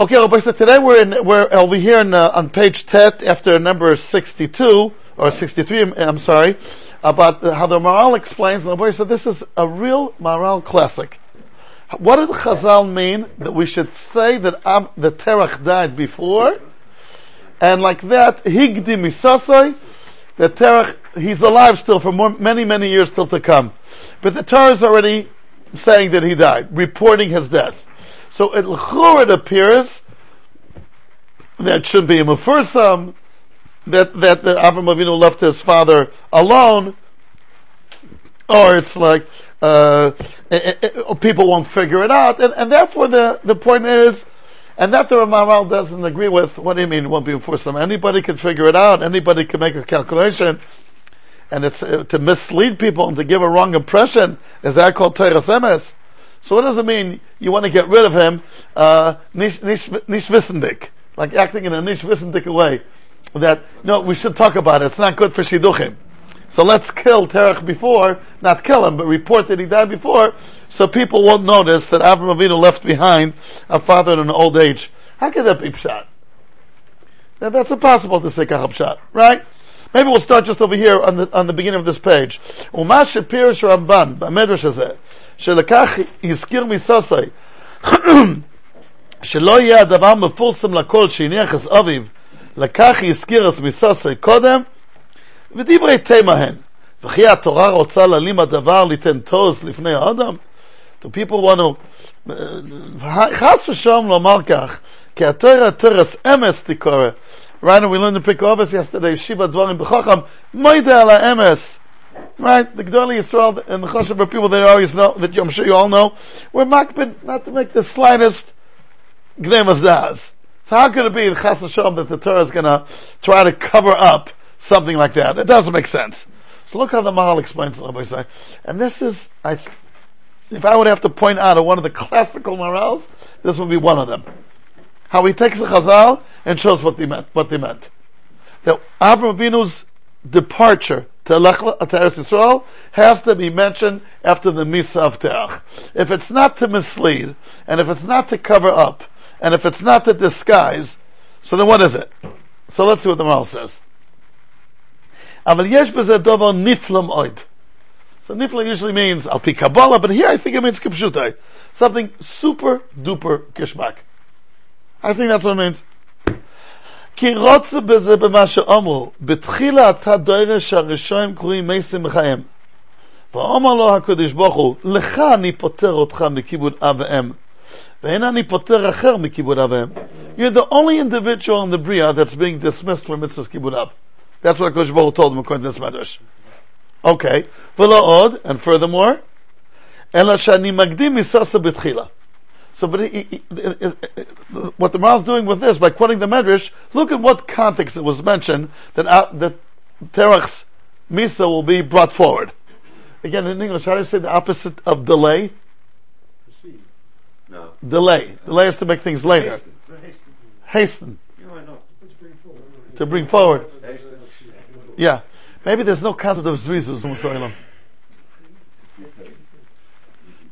Okay, Rabbi, so today we're in, we're over here in, uh, on page 10 after number 62, or 63, I'm sorry, about how the Maharal explains, and Rabbi said this is a real Maharal classic. What did Chazal mean that we should say that Ab, the Terach died before, and like that, Higdi Misasai, the Terach, he's alive still for more, many, many years still to come. But the Torah is already saying that he died, reporting his death. So it, it appears that should be a Mefursam, that, that the Avram Avinu left his father alone, or it's like, uh, it, it, people won't figure it out, and, and therefore the, the point is, and that the Ramaral doesn't agree with, what do you mean it won't be enforced? Anybody can figure it out, anybody can make a calculation, and it's uh, to mislead people and to give a wrong impression, is that called Emes? So what does it mean you want to get rid of him, uh, nish, nish, nishvissendik? Like acting in a nishvissendik way. That, no, we should talk about it. It's not good for shidduchim. So let's kill Terach before, not kill him, but report that he died before, so people won't notice that Avram Avinu left behind a father in an old age. How could that be pshat? Now that's impossible to say kahab right? Maybe we'll start just over here on the, on the beginning of this page. Umash Shapir Ramban, Medrash שלקח, הזכיר מסוסי, שלא יהיה הדבר מפורסם לכל שהניח את אביו, לקח הזכיר את מסוסי קודם, ודברי תימה הן. וכי התורה רוצה להעלים הדבר ליתן תוז לפני האדם? Do people want to, חס ושלום לומר כך, כי התורה תורס אמס תקורא, Right, and we learned the Prikovis yesterday, Shiva Dvarim B'chacham, Moide ala Emes. Right, the Gdoli Yisrael and the Choshev are people that always know, that I'm sure you all know, we're makbid not to make the slightest gnemas das. So how could it be Chas Hashem that the Torah is gonna try to cover up something like that? It doesn't make sense. So look how the Mahal explains it, Rabbi say. And this is, I, if I would have to point out one of the classical morals, this would be one of them how he takes the Chazal and shows what they meant. What they meant. That Avraham Avinu's departure to Eretz Yisrael has to be mentioned after the Misa of Terach. If it's not to mislead, and if it's not to cover up, and if it's not to disguise, so then what is it? So let's see what the Maral says. Aval yesh bezedovo niflam oid. So niflam usually means al pi Kabbalah, but here I think it means kipshutai. Something super duper kishmak. I think that's what it means. כי רוצה בזה במה שאומרו, בתחילת הדורש הראשון קרואים מייסים מחיים. ואומר לו הקדוש ברוך הוא, לך אני פוטר אותך מכיבוד אב ואם, ואין אני פוטר אחר מכיבוד אב ואם. You're the only individual in the Bria that's being dismissed from mitzvahs kibud av. That's what Kodesh Baruch told him according to this medrash. Okay. ולא עוד, and furthermore, אלא שאני מקדים מססה בתחילה. So, but he, he, what the Maral is doing with this, by quoting the Medrash, look at what context it was mentioned that, uh, that Terach's Misa will be brought forward. Again, in English, how do you say the opposite of delay? No. Delay. Delay is to make things later. Hasten. To bring forward. Yeah. Maybe there's no concept of Zrizus,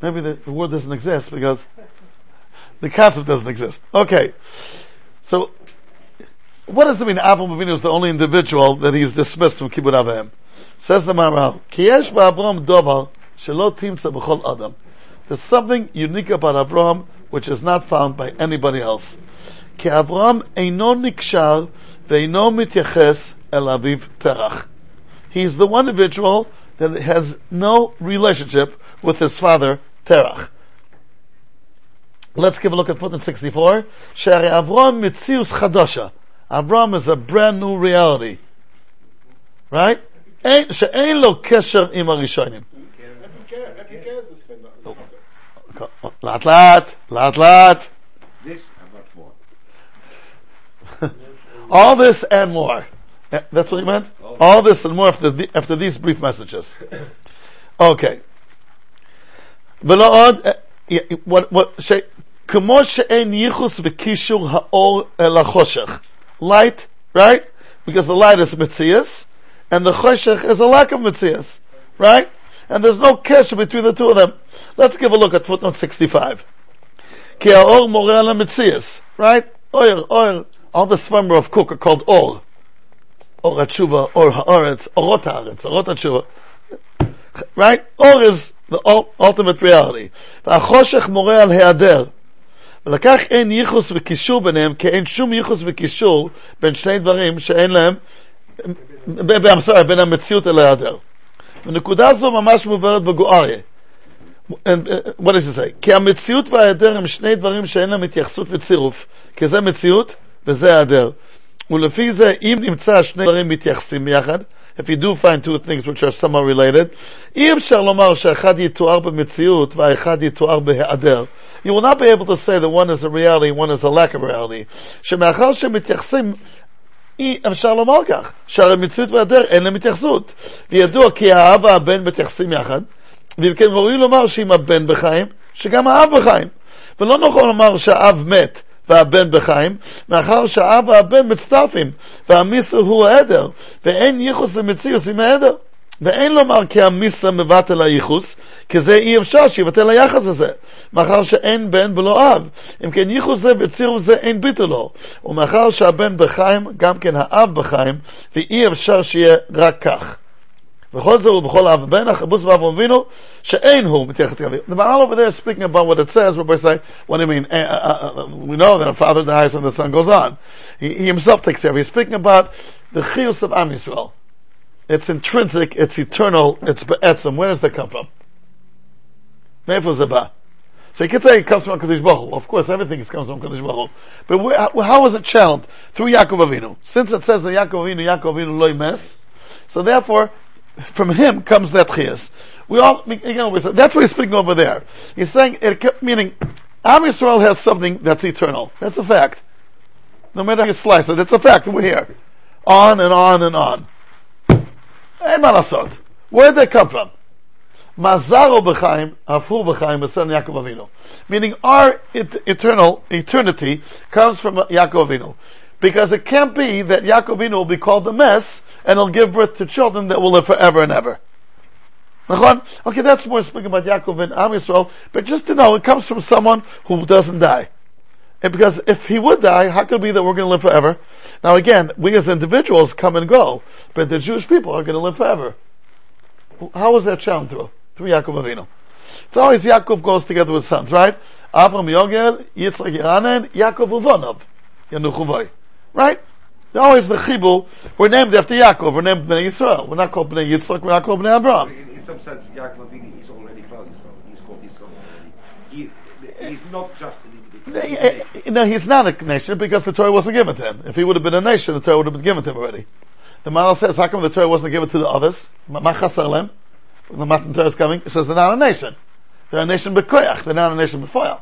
Maybe the, the word doesn't exist because the concept doesn't exist. Okay. So, what does it mean Avram Avinu is the only individual that he's dismissed from Kibbutz Avim? Says the Maharal, Ki yesh ba'Avram dovar shelo timsa b'chol adam. There's something unique about Avram which is not found by anybody else. Ki Avram eino nikshar ve'eino mityaches el aviv terach. He's the one individual that has no relationship with his father Terach. Let's give a look at foot in 64. Shari Avram Mitzius Chadasha. Avram is a brand new reality. Right? She'ein lo kesher im arishonim. Lat lat, lat lat. All this and more. Eh, that's what you meant? All this and more after, the, after these brief messages. Okay. But eh, what, what, Eh, light, right? Because the light is mitzias, and the choshech is a lack of mitzias, right? And there's no kesh between the two of them. Let's give a look at footnote 65. Ki ha'or moreh right? oil, oil, All the sperm of cook are called or. Or ha'tshuva, or ha'aretz, orot ha'aretz, orot ha'tshuva. Right? oil is the ultimate reality. ולכך אין ייחוס וקישור ביניהם, כי אין שום ייחוס וקישור בין שני דברים שאין להם, sorry, בין המציאות אל ההיעדר. ונקודה זו ממש מוברת בגואריה. what does it say? כי המציאות וההיעדר הם שני דברים שאין להם התייחסות וצירוף, כי זה מציאות וזה היעדר. ולפי זה, אם נמצא שני דברים מתייחסים ביחד, if you do find two things which are somewhat related, אי אפשר לומר שאחד יתואר במציאות והאחד יתואר בהיעדר. You will not be able to say that one is a reality, one is a lack of reality. שמאחר שמתייחסים אי אפשר לומר כך, שהרי מציאות והיעדר אין להם התייחסות. וידוע כי האב והבן מתייחסים יחד, ואם כן ראוי לומר שאם הבן בחיים, שגם האב בחיים. ולא נכון לומר שהאב מת והבן בחיים, מאחר שהאב והבן מצטרפים, והמיסר הוא העדר, ואין ייחוס למציאוס עם העדר. ואין לומר כי המיסה מבטל הייחוס, כי זה אי אפשר שיבטל היחס הזה, מאחר שאין בן ולא אב. אם כן ייחוס זה וצירוף זה אין ביטל לו. ומאחר שהבן בחיים, גם כן האב בחיים, ואי אפשר שיהיה רק כך. וכל זה הוא בכל אב ובן, החבוס ואב אבינו, שאין הוא מתייחס לכביו. The Maral over there speaking about what it says, Rabbi say, what do you mean? Uh, uh, uh, we know that a father dies and the son goes on. He, he himself takes care of. He's speaking about the chiyus of Am Yisrael. It's intrinsic, it's eternal, it's be'etzim. Where does that come from? So you could say it comes from Kadosh Baruch Of course, everything comes from Kadosh Baruch But where, how, was it channeled? Through Yaakov Avinu. Since it says that Yaakov Avinu, Yaakov Avinu loy mes, so therefore, from him comes that chiyas. We all, again, we say, that's what he's speaking over there. He's saying, it, meaning, Am Yisrael has something that's eternal. That's a fact. No matter how you slice it, it's a fact. We're here. On and on and on. Hey, Malasot. Where did they come from? Mazaro b'chaim, afu b'chaim, son Yaakov Avinu. Meaning our eternal, eternity comes from Yaakov Avinu. Because it can't be that Yaakov Avinu will be called the mess, and he'll give birth to children that will live forever and ever. Okay, that's more speaking about Yaakov and Am Yisrael, but just to know, it comes from someone who doesn't die. And because if he would die, how could it be that we're going to live forever? Now again, we as individuals come and go, but the Jewish people are going to live forever. How was that shown through? Through Yaakov Avinu. It's always Yaakov goes together with sons, right? Avram Yogel, Yitzchak Yeranen, Yaakov Uvonov, Yanuchovoi. Right? They're always the Chibul. We're named after Yaakov. We're named Bnei Yisrael. We're not called Bnei Yitzchak. We're not called Bnei Abraham. In, some sense, Yaakov Avinu is already Klal Yisrael. He's called Yisrael. He, he's not just. No, he's not a nation because the Torah wasn't given to him. If he would have been a nation, the Torah would have been given to him already. The Maral says, how come the Torah wasn't given to the others? Machasarlem. When the Matan Torah is coming, it says they're not a nation. They're a nation bekoyach. They're not a nation befoil.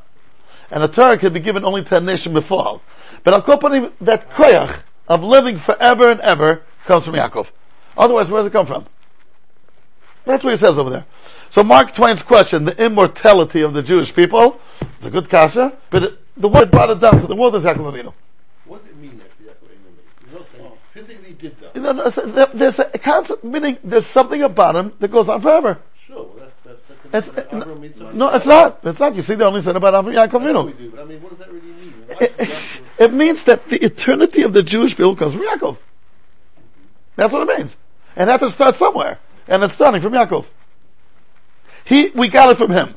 And the Torah can be given only to a nation befoil. But Al Kopanim, that koyach of living forever and ever comes from Yaakov. Otherwise, where does it come from? That's what he says over there. So Mark Twain's question, the immortality of the Jewish people, it's a good kasha, but it, the word brought it down to the world is Yaakov Avinu. What does it mean that Yaakov Avinu? Physically did that. You know, there's- there's a concept, meaning there's something about him that goes on forever. Sure, that's, that's, that's It's, Yitzchak. no, it's not. It's not. You see, they only said about Yaakov I Avinu. do, I mean, what does that really mean? It, it means that the eternity of the Jewish people comes from Yaakov. Mm-hmm. That's what it means. And that has to start somewhere. And it's starting from Yaakov. He, we got it from him.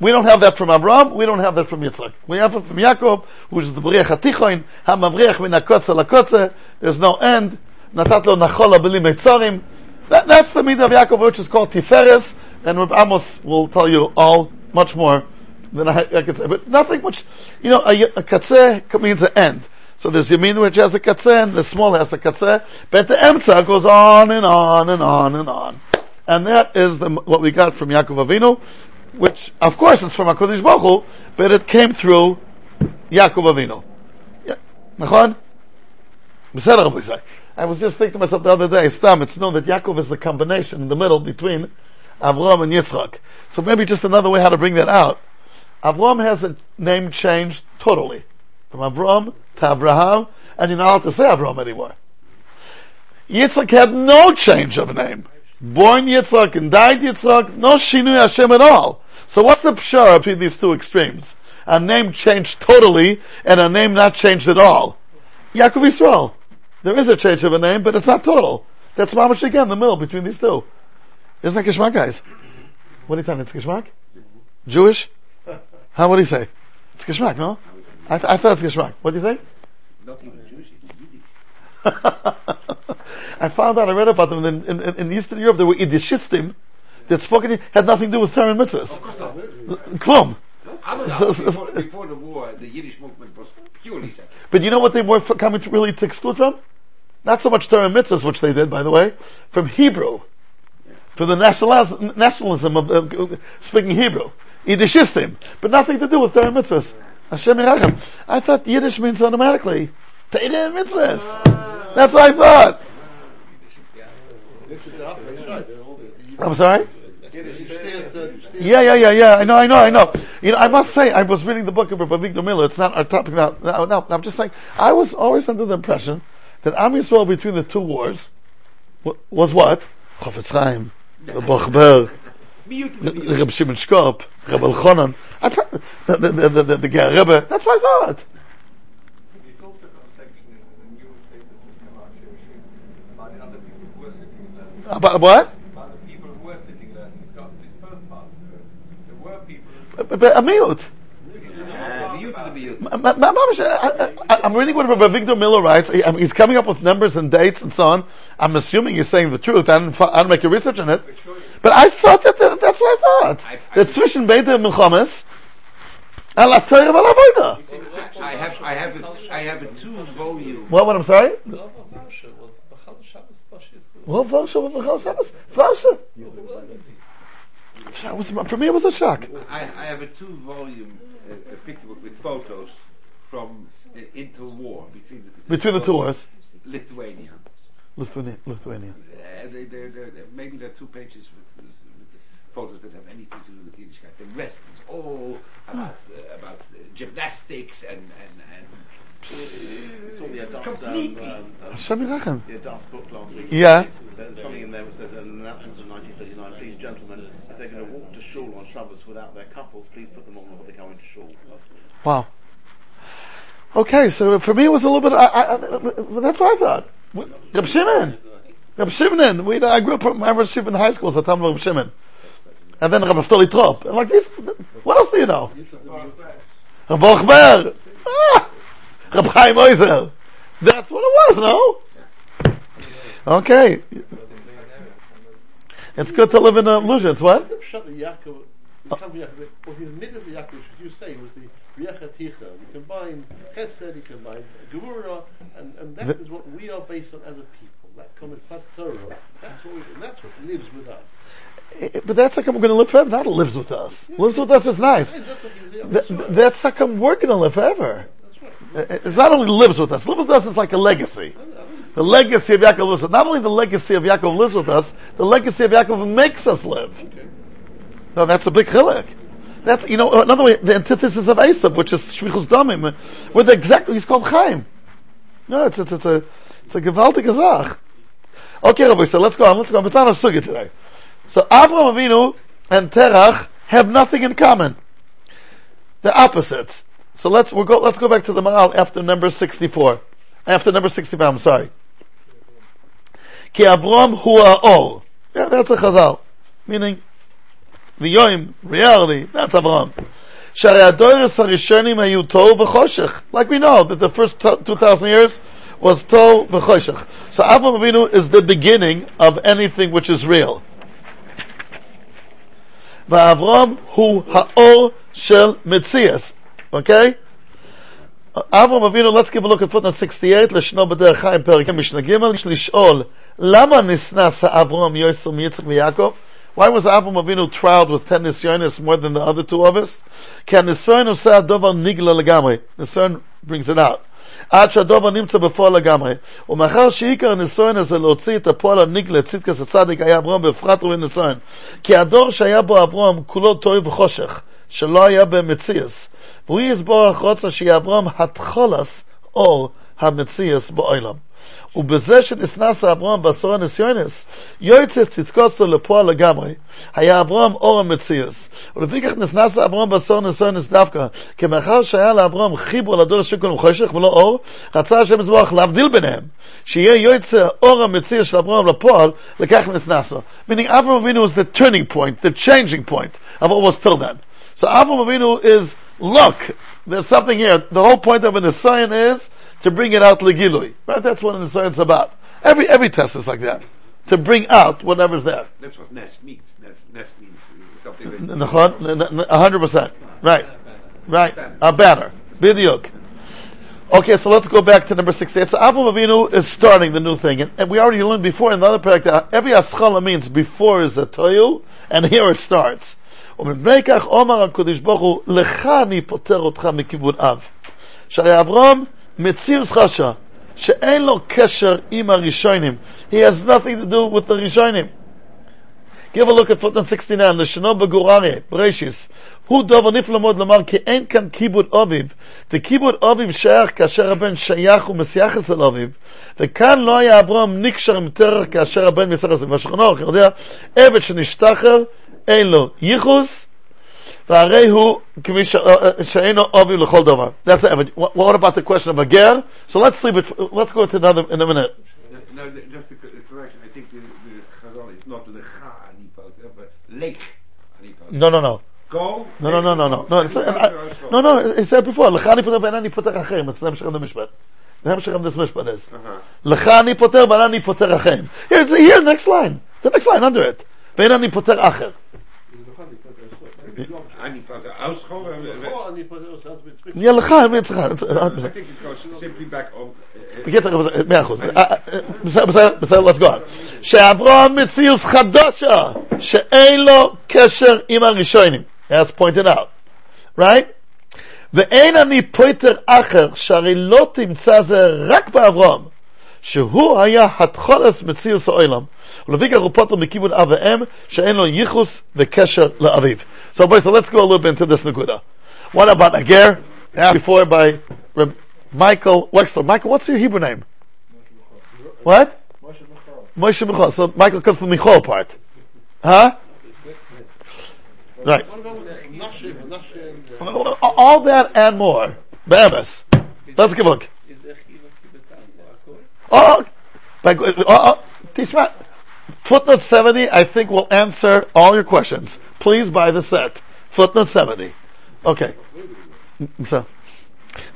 We don't have that from Abraham, we don't have that from Yitzchak. We have it from Yaakov, which is the B'riach HaTichoin, HaMavriach min LaKotze, there's no end, Natat lo nachola b'li. That, that's the midah of Yaakov, which is called Tiferes, and Reb Amos will tell you all, much more than I, I could say. But nothing which, you know, a, a katzeh means an end. So there's Yamin which has a katzeh, and the small has a katzeh, but the emtzah goes on and on and on and on and that is the, what we got from Yaakov Avinu, which of course is from Hakadosh Baruch Hu, but it came through Yaakov Avinu. Yeah. I was just thinking to myself the other day, Stam, it's known that Yaakov is the combination in the middle between Avram and Yitzchak. So maybe just another way how to bring that out. Avram has a name changed totally. From Avram to Abraham, and you're not allowed to say Avram anymore. Yitzchak had no change of name. Born Yitzchak and died Yitzchak, no Shinui Hashem at all. So what's the pshara between these two extremes? a name changed totally and a name not changed at all. Yaakov Yisrael. There is a change of a name, but it's not total. That's mamash again, the middle between these two. Isn't that Kishmak, guys? What do you think? It's Kishmak? Jewish? How would he say? It's Geshmak, no? I, th- I thought it's Kishmak. What do you think? Not even Jewish, it's Yiddish. I found out, I read about them in, in, in Eastern Europe, there were Yiddishistim that spoken, had nothing to do with Torah and mitzvahs. Of course not. Klum. So- so- before, before the war, the Yiddish movement was purely secular. But you know what they were coming to really to exclude from? Not so much Torah and mitzvahs, which they did, by the way, from Hebrew. For the nationalism, nationalism of uh, speaking Hebrew. Yiddishistim. But nothing to do with Torah and mitzvahs. Hashem. I thought Yiddish means automatically Torah and mitzvahs. That's what I thought. This is the opposite, that's right, they're all the- I'm sorry? Yeah, yeah, yeah, yeah. I know, I know, I know. You know, I must say, I was reading the book of Rabbi Victor Miller. It's not our topic now. No, no, I'm just saying, I was always under the impression that Am Yisrael between the two wars was what? Chofetz Chaim, Mute the. Rabbi Shimon Shkop, Rabbi Elchanan. The, the, the, the, the, Rebbe. That's what I thought. It's also got a section in the newspapers that come out here about the other people who were sitting there. About what? About the people who were sitting there. It's got this first part. There were people But, but, I, I, I'm reading what Rabbi Victor Miller writes. He- I mean, he's coming up with numbers and dates and so on. I'm assuming he's saying the truth. I didn't, fi- I didn't make a research on it. But I thought that, that that's what I thought. I- I- that zwischen Beta and Milchames, ala Torah vala Avoda. I have, I have, a, I have a two volume. What, what, I'm sorry? Love of Varsha was Bechal Shabbos Pashis. Well, Varsha with Michal Shabbos. Varsha. That was- For me, it was a shock. I, I have a two volume uh, uh, picture book with photos from uh, interwar between the, Between the two wars. Lithuania. Lithuania. Lithuania. Uh, they, they're, they're, they're- maybe there are two pages with, with, photos that have anything to do with Yiddishkeit. The rest is all about uh, about uh, gymnastics and and and. It's all the Adas, Completely. um, um, Hashem Yerachem. the Adas book last week. Yeah. There's something in there that says an announcement of 1939. Please, gentlemen, if they're going to walk to shul on Shabbos without their couples, please put them on before they go into shul. Wow. Okay, so for me it was a little bit, I, I, I, that's what I thought. Reb Shimon. Reb Shimon. We, I grew up, I was in high school, so time Reb Shimon. And then Reb Naftali Trop. I'm like, this, what else do you know? Reb Ochber. Ah! Reb Chaim Oizer. That's what it was, no? Okay. It's good to live in illusions, what? Shut the Yaakov, the come from what his midas Yaakov, as you say, was the Riachaticha. You combine Chesed, you combine Gemura, and, and that The- is what we are based on as a people. That common plus Torah, that's what we, and that's what lives with us. Eh, But that's like I'm going to live forever. Not lives with us. Lives with us is nice. That's what that's right. that's like I'm working to live forever. It's not only lives with us. Lives with us is like a legacy. The legacy of Yaakov lives with us. Not only the legacy of Yaakov lives with us, the legacy of Yaakov makes us live. No, that's a big chilek. That's, you know, another way, the antithesis of Esav, which is Shvichus Damim, with exactly, he's called Chaim. No, it's, it's, it's a, it's a gewaltige Sach. Okay, Rabbi, so let's go on, let's go on. It's not a sugi today. So Avraham Avinu and Terach have nothing in common. They're opposites. So let's we'll go let's go back to the Maral after number sixty four. After number sixty-five. I'm sorry. Ki Avram hua or. Yeah, that's a chazal. Meaning the Yoim, reality, that's Avram. Like we know that the first t- 2,000 years was Tov v'choshech. So Avram Avinu is the beginning of anything which is real. V'Avram hu ha'or shel mitzias. אוקיי? אברהם אבינו, let's give a look at footnote 68, לשנו בדרך חיים, פרק משנה ג', יש לשאול, למה נסנס אברהם, יוסף, מיצחק ויעקב? Why was Avraham Avinu trialed with 10 nisyonis more than the other two of us? כי הניסיון עושה הדובר נגלה לגמרי. ניסיון brings it out. עד שהדובר נמצא בפועל לגמרי. ומאחר שעיקר הניסיון הזה להוציא את הפועל הנגלה, צדקס הצדיק, היה אברהם בפחת רובי ניסיון. כי הדור שהיה בו אברהם כולו טועה וחושך, שלא היה במציאס. והוא יסבורך רוצה שיהיה אברהם התחולס אור המציאס בעולם. ובזה שנכנס אברהם בעשור הניסיונס, יועצת צדקוסו לפועל לגמרי, היה אברהם אור המציאוס. ולפי כך נכנס אברהם בעשור הניסיונס דווקא, כי מאחר שהיה לאברהם חיבור לדור שיקול וחושך ולא אור, רצה השם יזבוח להבדיל ביניהם, שיהיה יועצה אור המציאוס של אברהם לפועל, לכך נכנסו. Meaning Avraham Avinu is the turning point, the changing point of what was till then. So Avraham Avinu is, look, there's something here. The whole point of an Nisayan is to bring it out legilui. Right? That's what an Nisayan's about. Every, every test is like that. To bring out whatever's there. That's what Nes means. Nes, Nes means something that... Hundred percent. Right. Right. A banner. Bidyuk. Okay, so let's go back to number 68. So Avraham Avinu is starting the new thing. And, and we already learned before in the other that every aschala means before is a toyu, and here it starts. ומפני כך אומר הקדוש ברוך הוא, לך אני פוטר אותך מכיוון אב. שהרי אברהם מציר חשה, שאין לו קשר עם הראשונים. He has nothing to do with the ראשונים. Give a look at footnote 69, לשונו בגורריה, בראשיס. הוא דובר נפלא מאוד לומר כי אין כאן כיבוד אביב. וכיבוד אביב שייך כאשר הבן שייך ומסייחס אל אביב. וכאן לא היה אברהם נקשר עם תרח כאשר הבן מסייחס אל אביב. אתה יודע, עבד שנשתחרר, אין לו ייחוס, והרי הוא כמי ש- uh, שאינו אביב לכל דבר. That's it. But what what about the question of a ger? So let's leave it, let's go to another in a minute. No, the- just the co- the correction. I think the, the Chazal is not Lecha Anipoter, but Lech Anipoter. No, no, no. Go. No, no, no, no, no. No, it's, I, no, no, he said before, לך אני פותר ואין אני פותר אחרים. It's the המשך of the משפט. The המשך of this משפט is. Uh-huh. לך אני פותר ואין אני פותר אחרים. Here's, here, next line. The next line under it. ואין אני פותר אחר. Anipoter. Ausschool. Oh, and he put it out with speech. נהיה לך, מי אצלך? I think it goes simply back on. uh, uh, בקיצור, מאה אחוז. אה, אה, בסדר, בסדר, בסדר, let's go on. שאברהם מציאות חדשה, שאין לו קשר עם הראשונים. as pointed out. right? ואין אני פויטר אחר, שהרי לא תמצא זה רק באברהם, שהוא היה התחולס מציאות העולם. ולפי כך הוא פוטר מכיוון אב ואם, שאין לו ייחוס וקשר לאביו. So, boys, so let's go a little bit into this nekuda. What about Ager? Asked before by Reb Michael Wexler. Michael, what's your Hebrew name? What? Moshe Michal. So Michael comes from the Michal part. Huh? Right. What about Nashe, Nashe, and, uh, All that and more. Bemis. Let's give a look. Is there chiva kibbutz Oh, by, oh, oh, Tishma, footnote 70, I think will answer all your questions. Please buy the set. Footnote 70. Okay. So,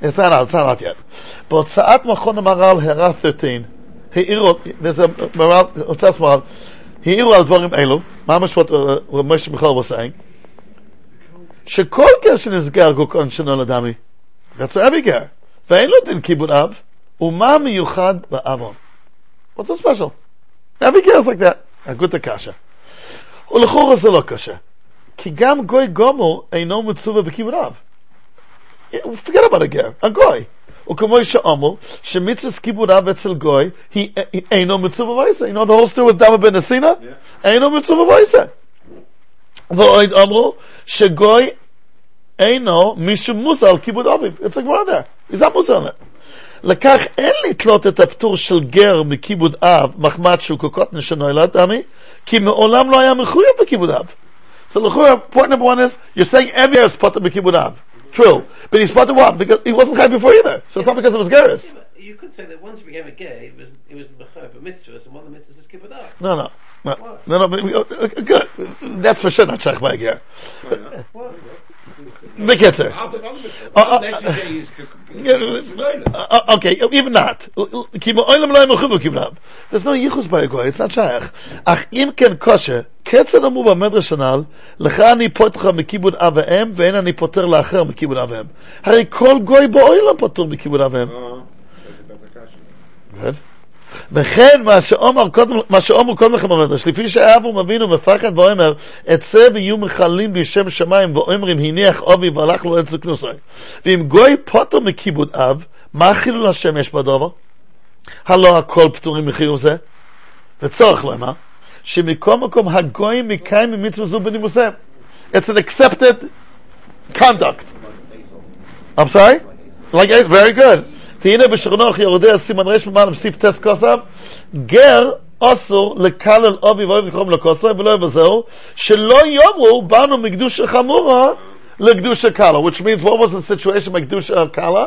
it's not out, it's not out yet. בהוצאת מכון המהר"ל הערה 13, העירו, there's a מהר"ל, הוצאת מהר"ל, העירו על דברים אלו, ממש what uh, what Moshe Michal was saying, שכל גר שנסגר גוקון שנו לדמי, that's every גר, ואין לו דין כיבוד אב, ומה מיוחד באבון? What's so special? Every גר is like that. הגות הקשה. ולכאורה זה לא קשה. כי גם גוי גומל אינו מצווה בכיבוד אב. forget about a גר, הגוי. וכמו שאמרו, שמצווה כיבוד אב אצל גוי, היא היא אינו מצווה וייסה. You know the whole story with דמה בן הסינה? אינו מצווה וייסה. ועוד אמרו, שגוי אינו משום מוסר על כיבוד אביו. It's a כבר there. He's not מוסר על זה. לכך אין לתלות את הפטור של גר מכיבוד אב, מחמד שהוא כל קוטן שנולד עמי, כי מעולם לא היה מחויב בכיבוד אב. So לכאורה, point number one is, you're saying every year is potter בכיבוד אב. True. But he's potter what? Because he wasn't high before either. So it's not because of his geras. You could say that once he became a gay, he was he was mechayev for mitzvahs, and one of the mitzvahs is kibbutz up. No, no. No, no, no, but we- uh, uh, good. That's for sure not Shach by Ger. Bekitzer. Uh, uh, Necessary is. Uh, okay, even not. כי באוילם לא היה מחובר כבלם. There's no ייחוס בהגוי, it's not שייך. אך אם כן קושה, קצר אמרו במדרש הנ"ל, לך אני פותח מכיבוד אב ואם, ואין אני פוטר לאחר מכיבוד אב ואם. הרי כל גוי באוילם פטור מכיבוד אב ואם. וכן מה שאומר קודם, מה שאומר קודם לכם במדרש, לפי שאברהם אבינו מפחד ואומר, אצא ויהיו מכלים בשם שמיים ואומרים הניח אבי והלך לו אצל כנוסי. ואם גוי פוטר מכיבוד אב, מה חילול השם יש בדבר? הלא הכל פטורים מחיוב זה? וצורך למה? שמכל מקום הגויים מקיים ממצווה זו בנימוסיהם. It's an accepted conduct. I'm sorry? Like, very good. תהנה בשכנוך יורדי סימן רש ממעלה בסעיף טס כוסף, גר אסור לקלל אבי ואוהב לקרום לכוסף ולא יבזהו, שלא יאמרו באנו מקדוש חמורה לקדוש קלה, which means what was the situation by קדוש קלה?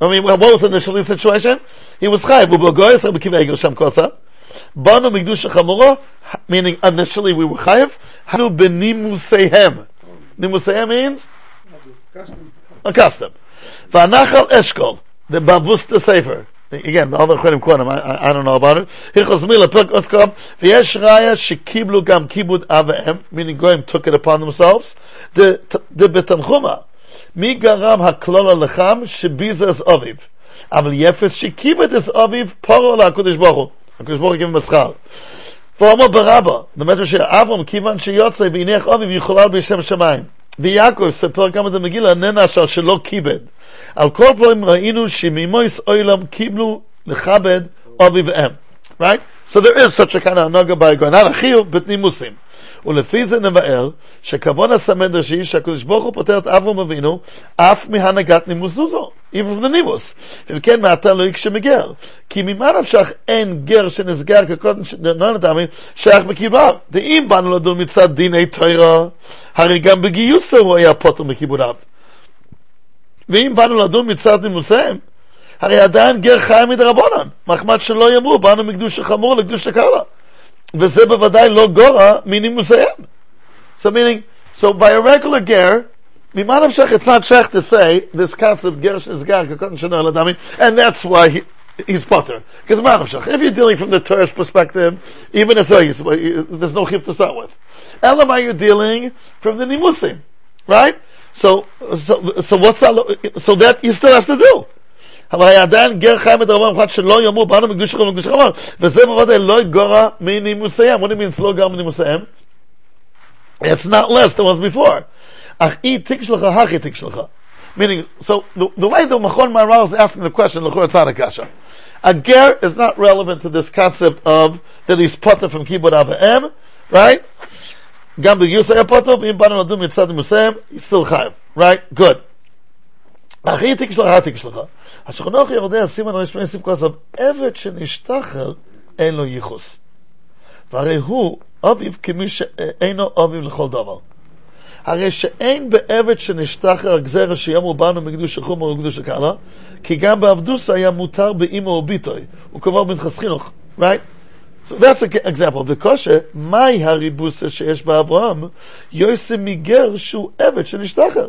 I mean, what was initially the situation? He was chayv, ובגוי יצר בקיבי עגר שם כוסף, באנו מקדוש חמורה, meaning initially we were chayv, היינו בנימוסיהם. נימוסיהם means? Custom. a custom. V'anachal eshkol, the babusta sefer. Again, the other chenim quorum, I, I, I don't know about it. Hichos mila perk otzkom, v'yesh raya shekiblu gam kibud avehem, meaning goyim took it upon themselves. The, the betanchuma, mi garam haklola lecham shebiza es aviv. אבל יפס שכיבד את אביו פורו לקודש ברוך הוא. הקודש ברוך הוא קיבל מסחר. ואומר ברבא, באמת שאברהם כיוון שיוצא והניח אביו יחולל בשם שמיים. ויעקב ספר גם את המגילה ננש על שלא כיבד. על כל פנים ראינו שממויס אוילם קיבלו לכבד אבי ואם. Right? So there is such a kind of הנוגה בהגונת החיוב בתנימוסים. ולפי זה נבאר שכבוד הסמד ראשי שהקדוש ברוך הוא פותר את אברהם אבינו אף מהנהגת נימוס זוזו, even from the נימוס. וכן מעתה לא יקשה מגר. כי ממה נפשך אין גר שנסגר כקודם שנולד עמי שייך בקיבודיו. ואם באנו לדון מצד דיני תוירה, הרי גם בגיוסו הוא היה פוטר מקיבודיו. ואם באנו לדון מצד נימוסיהם, הרי עדיין גר חי מדרבנן, מחמד שלא יאמרו, באנו מקדוש החמור לקדוש הקרלה. וזה בוודאי לא גורע מנימוסיהם. So meaning, so by a regular ger, ממה נמשך, it's not shech to say, this concept, ger שנסגר כקודם שנולד עמי, and that's why he, he's potter. Because מה נמשך, if you're dealing from the Torah's perspective, even if he's, there's no chif to start with. Elamai you're dealing from the nimusim, right? So, so, so what's that, so that you still have to do. אבל היה עדיין גר חי מדרבם אחד שלא יאמרו באנו מקדוש חמור מקדוש חמור וזה בוודאי לא גורע מנימוסיהם what do you mean לא גורע מנימוסיהם? it's not less than was before אך אי תיק שלך הכי תיק שלך meaning so the, the way the Machon Maharal is asking the question לכו it's not a kasha a ger is not relevant to this concept of that he's potter from kibud avim right גם בגיוס היה פוטר, ואם באנו לדון מצד נימוסיהם, he's still חייב, right? good. אחי תיק שלך, התיק שלך. השכנוך יורדי סימן ראש שמי סיפקו עזוב, עבד שנשתחרר, אין לו ייחוס. והרי הוא אביו כמי שאינו אביו לכל דבר. הרי שאין בעבד שנשתחרר גזר שיאמרו באנו מקדוש החומר וקדוש הקהלה, כי גם בעבדוס היה מותר באימו או ביטוי. הוא קבור בנכס חינוך, right? So that's an example. וקושה, מהי הריבוסה שיש באברהם? יוסי מגר שהוא עבד שנשתחרר.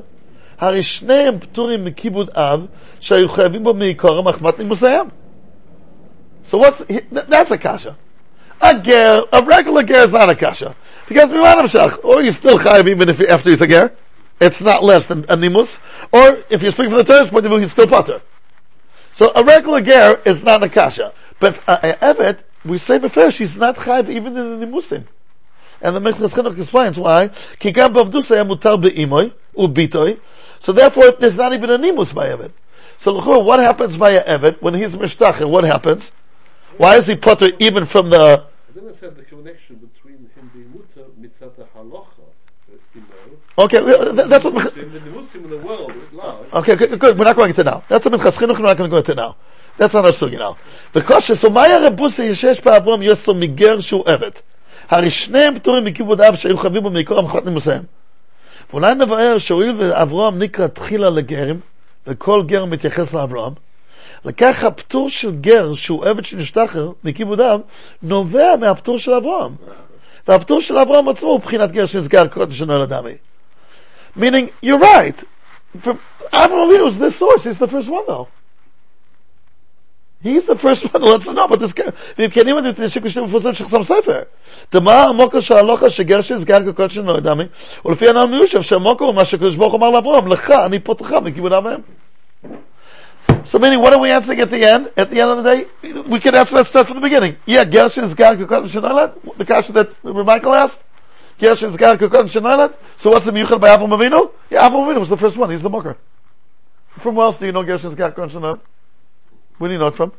הרי שניהם פטורים מכיבוד אב, שהיו חייבים בו מעיקר המחמת נימוסיהם. So what's, that's a kasha. A ger, a regular ger is not a kasha. Because mima namshach, or you still chayiv even if after he's a ger. It's not less than a nimus. Or if you speak from the Torah's point of view, he's still potter. So a regular ger is not a kasha. But a, a evet, we say before, she's not chayv even in the Nimusim. And the Minchas Chinuch explains why. So therefore, there's not even a Nimus by Evid. So what happens by a Evid when he's mishtach? What happens? Why is he potter even from the... I the connection between you know. Okay, that's what... Muslim in the world, Okay, good, good, we're not going into now. That's the Minchas Chinuch, we're not going to go into now. That's not our sugi now. Because so מה היה רבוסי ישש באברהם יוסו מגר שהוא עבד? הרי שניהם פטורים מכיבוד אב שהיו חייבים בו מעיקר המחרת נימוסיהם. ואולי נבהר שהואיל ואברהם נקרא תחילה לגרים, וכל גר מתייחס לאברהם, לכך הפטור של גר שהוא עבד שנשתחרר מכיבוד אב, נובע מהפטור של אברהם. והפטור של אברהם עצמו הוא בחינת גר שנסגר קודם שנולד עמי. Meaning, you're right. From Avraham Avinu is the source. He's the first one, though. He's the first one that lets us know about this guy. ואם כן, אם אני תנשק בשני מפורסם של חסם ספר. דמה המוקר של הלוכה שגר שנסגר כקוד של נועד עמי, ולפי הנעל מיושב שהמוקר הוא מה שקדוש ברוך הוא אמר לאברהם, לך אני פותחך מכיבוד אביהם. So meaning, what are we answering at the end? At the end of the day, we can answer that stuff from the beginning. Yeah, Gershon is Gar Kekod Shenoilad, the question that Michael asked. Gershon is Gar Kekod Shenoilad. So what's the Miyuchad by Avram Avinu? Yeah, Avram Avinu was the first one. He's the mocker. From where else do you know Gershon is Gar Kekod Shenoilad? Where do you know it from?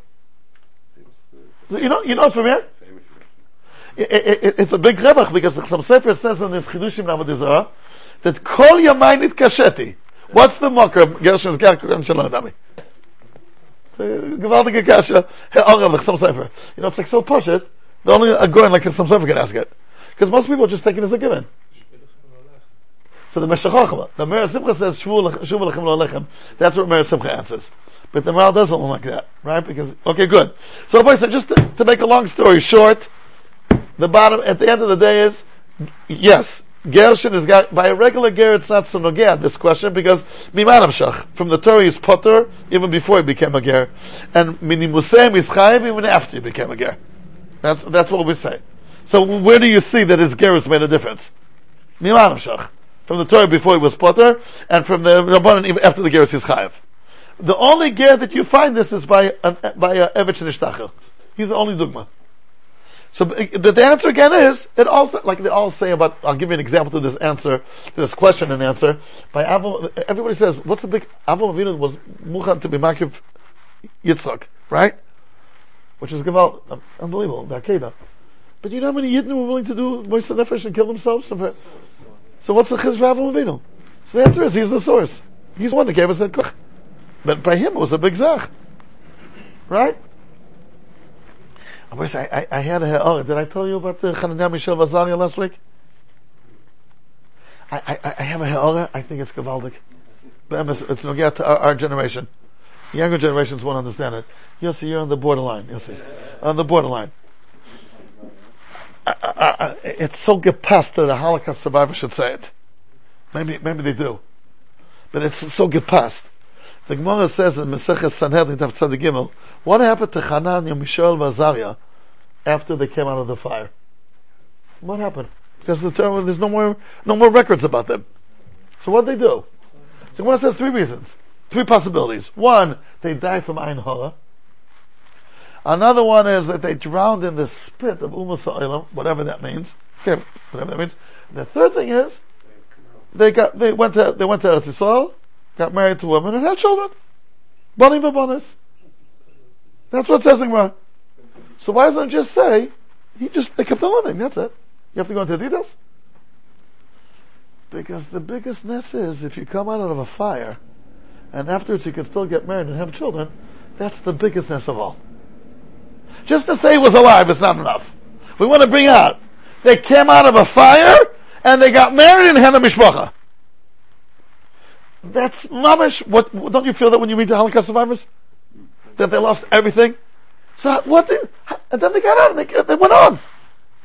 You know, you know it from here? It, it, it, it's a big rebach because the Chassam Sofer says in his Chidushim Navad Yisrael that Kol Yamai Nitkasheti. What's the mocker of Gershon is Gar Kekod Shenoilad? Gewaltige kasha. He'ara l'chsam sefer. You know, it's like so push it. The only a goin like some sefer can ask it. Because most people just take it as a given. So the Meshachachma, the Mer Simcha says, Shuvu lechem lo lechem. That's what Mer Simcha answers. But the Maral doesn't look like that, right? Because, okay, good. So, just to, to make a long story short, the bottom, at the end of the day is, yes, Gershon is got, by a regular ger, it's not so this question, because mimanam shach, from the Torah is potter, even before he became a ger, and minimusem is chayiv, even after he became a ger. That's, that's what we say. So where do you see that his ger has made a difference? Mimanam shach. From the Torah before he was potter, and from the Rabbanan after the ger is chayiv. The only ger that you find this is by, an, by uh, a Evich Nishtachel. He's the only dogma. So uh, the, the answer again is, it also, like they all say about, I'll give you an example to this answer, to this question and answer. By Avram, everybody says, what's the big, Avram Avinu was Muchan to be Makiv Yitzchak, right? Which is Gaval, unbelievable, the Akedah. But you know how many Yidden were willing to do Moishe Nefesh and kill themselves? So what's the Chizr Avram Avinu? So the answer is, he's the source. He's the one that gave us that. But by him it was a big zach. Right? I wish I, I, had a, oh, did I tell you about the Chananiah Michel Vazalia last week? I, I, I have a ha'ara, I think it's Gavaldik. But it's, it's no to our, our generation. Younger generations won't understand it. You'll see, you're on the borderline, you'll see. On the borderline. I, I, I, it's so gepast that a Holocaust survivor should say it. Maybe, maybe they do. But it's so gepast. The Gemara says in Maseches Sanhedrin Tav Gimel, what happened to Hananiah, Mishael, and Azariah after they came out of the fire? What happened? Because the term, there's no more, no more records about them. So what did they do? So Gemara says three reasons, three possibilities. One, they died from Ein Hara. Another one is that they drowned in the spit of Umas whatever that means. Okay, whatever that means. The third thing is, they got, they went to, they went to Eretz Yisrael, got married to a woman and had children. Banim v'banis. That's what it says in Gemara. So why doesn't it just say, he just, they kept on living, that's it. You have to go into the details? Because the biggest ness is, if you come out of a fire, and afterwards you can still get married and have children, that's the biggest ness of all. Just to say he was alive is not enough. We want to bring out, they came out of a fire, and they got married and had a mishpacha. That's mamish. What don't you feel that when you meet the Holocaust survivors, that they lost everything? So what? Did, and then they got out. And they they went on.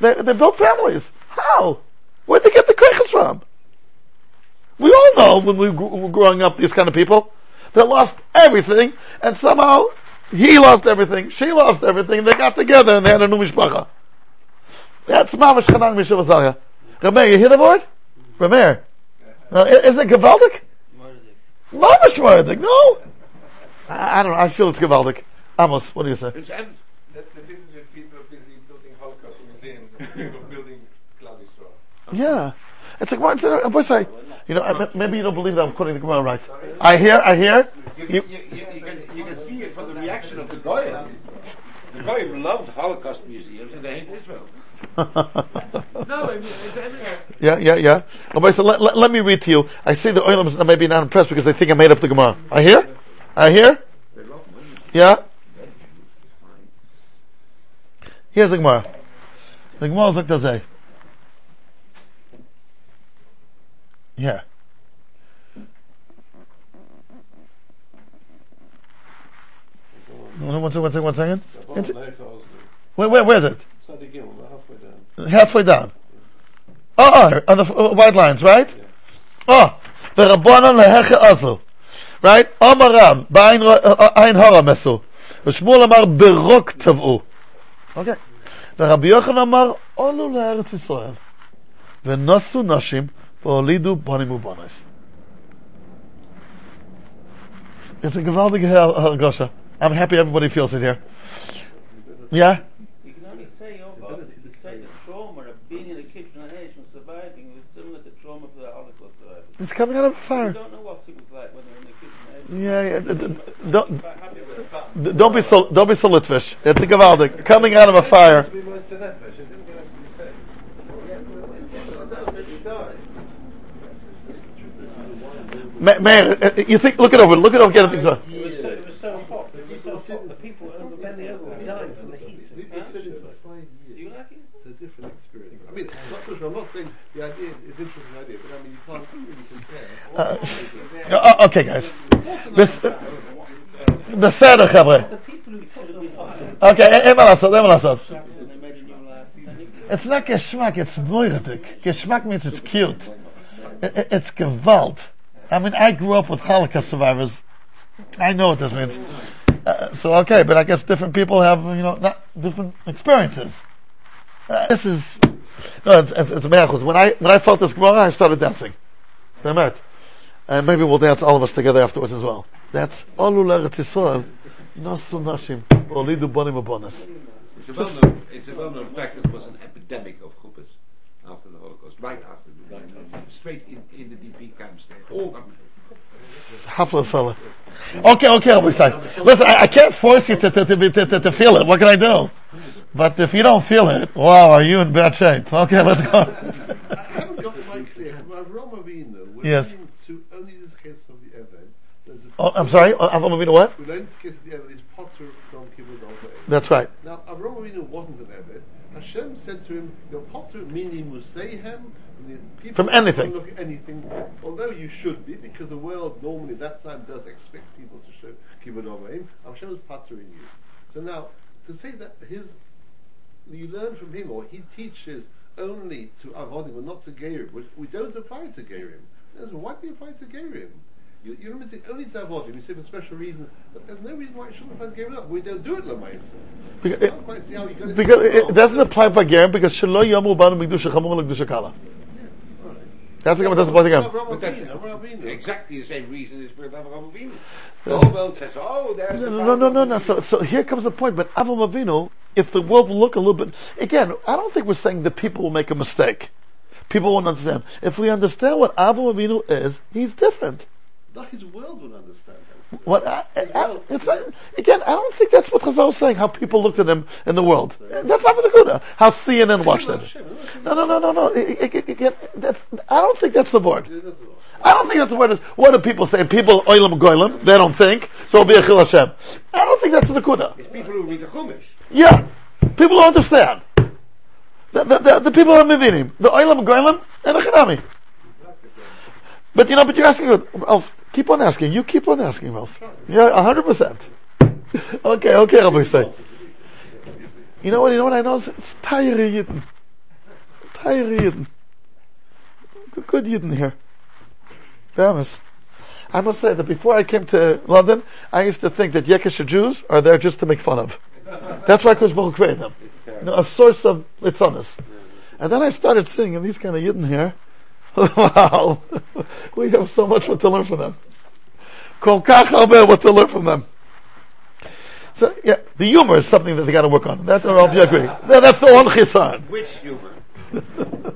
They they built families. How? Where'd they get the krichas from? We all know when we were growing up, these kind of people that lost everything, and somehow he lost everything, she lost everything. They got together and they had a new mishpacha. That's mamish chanang mishavazalya. Rameir, you hear the word? Rameir. Is it Gavaldik? Mamish Mordik, no! I, I don't know, I feel it's Gavaldik. Amos, what do you say? That's the difference between people busy building Holocaust museums and people building Klal Yeah. It's like, what's it, what's I, you know, I, maybe you don't believe that I'm quoting the Gemara right. I hear, I hear, You, you, you, you, you, can, you can see it from the reaction of the Goyim. The Goyim loved Holocaust museums and they hate Israel. No, I mean, it's everywhere. yeah, yeah, yeah. Okay, so let, let, let me read to you. I see the Oilams are maybe not impressed because they think I made up the Gemara. I hear? I hear? They love women. Yeah? Here's the Gemara. The Gemara is like to say. Here. One one second, one second, one second. It's- Where, where, where is it? Halfway down. Oh, oh on the uh, white lines, right? Oh, the Rabbanon leheche azu. Right? Omar Ram, ba'ain ro- uh, uh, ein hora mesu. ושמואל אמר ברוק טבעו. אוקיי. ורבי יוחנן אמר עולו לארץ ישראל. ונוסו נשים והולידו בונים ובונס. It's a geweldige her- hergosha. I'm happy everybody feels it here. Yeah? It's coming out of a fire. don't know what it was like when they were in the kitchen. Yeah, yeah. d- Don't, Quite happy with the fact. d- don't be so, don't be so Litvish. It's a gewaldig. Coming out of a fire. Man, uh, you think, look it over, look it over, get it. It was so, it was so hot. It was so the, fo- the people over Benny were dying from the heat. We've Huh? been studying for five Do you years. like it? It's a different experience. I mean, not so sure, I'm not saying the idea is an interesting idea, but I mean, you can't really compare. Uh, uh, okay, guys. בס- בסדר, חבר'ה. The people who told me fire. אוקיי, אין מה לעשות, אין מה לעשות. And they made a new last. And you It's not geschmack, it's moiridik. Geschmack means it's cute. I- I- It's gewalt. I mean, I grew up with Holocaust survivors. I know what this means. Uh, so okay, but I guess different people have, you know, not different experiences. Uh, this is, no, it's, it's, it's miraculous. When I, when I felt this Gemara, I started dancing. Bemet. And maybe we'll dance all of us together afterwards as well. That's Olu Eretz Yisrael. Nosu Nashim. Olidu Bonim Abonis. It's a well-known, it's a well-known fact that it was an epidemic of chuppahs after the Holocaust, right after the straight in, in the DP camps there. All government. Hafla fella. Okay, okay, I'll be sorry. Listen, I, I can't force you to, to, to, to, to, to feel it. What can I do? But if you don't feel it, wow, are you in bad shape? Okay, let's go. I haven't got it quite clear. Avram Avinu, we're Yes. learning to only this case of the Eved. There's a oh, I'm sorry, uh, Avram Avinu what? We learned the Eved is Potter from Kibbutz Aved. That's right. Now, Avram Avinu wasn't an Eved. Hashem said to him, "Your Potter meaning Museihem." the people From anything. don't Look at anything, although you should be, because the world normally at that time does expect people to show kibbutz avim. Hashem is pattering you. So now, to say that his, you learn from him, or he teaches only to avodim, and not to gerim, which we don't apply to gerim. Why do you apply to gerim? You, you remember saying only to avodim. You say for special reasons, but there's no reason why it shouldn't apply to gerim. We don't do it lamaisa. Because I it, don't quite see how you got because it, it doesn't apply by Gerim because Shelo Yomu Banu Mikdusha Chamor Lekdusha Kala. That's the doesn't apply to Gerim. That's Avinu, Avram exactly the same reason as with Avraham Avinu. The whole world says, oh, there's the No, no, no, no, no. So, so here comes the point. But Avram Avinu, if the world will look a little bit, again, I don't think we're saying that people will make a mistake. People won't understand. If we understand what Avram Avinu is, he's different. Not his world would understand that. What uh, I, I, uh, uh, it's not, again, I don't think that's what Chazal is saying. How people looked at him in the world. That's not the good. How CNN watched it. No, no, no, no, no. Again, that's. I don't think that's the word. I don't think that's the word. Is what do people say? People oilam goilam. They don't think. So it'll be a chil Hashem. I don't think that's the kuda. It's people who read the Chumash. Yeah, people don't understand. The, the, the, the people are mivinim. The oilam goilam and the chanami. But you know, but you're asking good. Keep on asking. You keep on asking, Ralph. Yeah, hundred percent. Okay, okay, Rabbi say. You know what? You know what I know? It's Tayri Yidden. Tayri Yidden. Good- Yidden here. Promise. I must say that before I came to London, I used to think that Yekisha Jews are there just to make fun of. That's why Kosh created them. You know, a source of litzonis. And then I started seeing these kind of Yidden here. wow. we have so much what to learn from them. Kol kach what to learn from them. So, yeah, the humor is something that they gotta work on. That, I'll be agree. That- That's the one chisan. Which humor?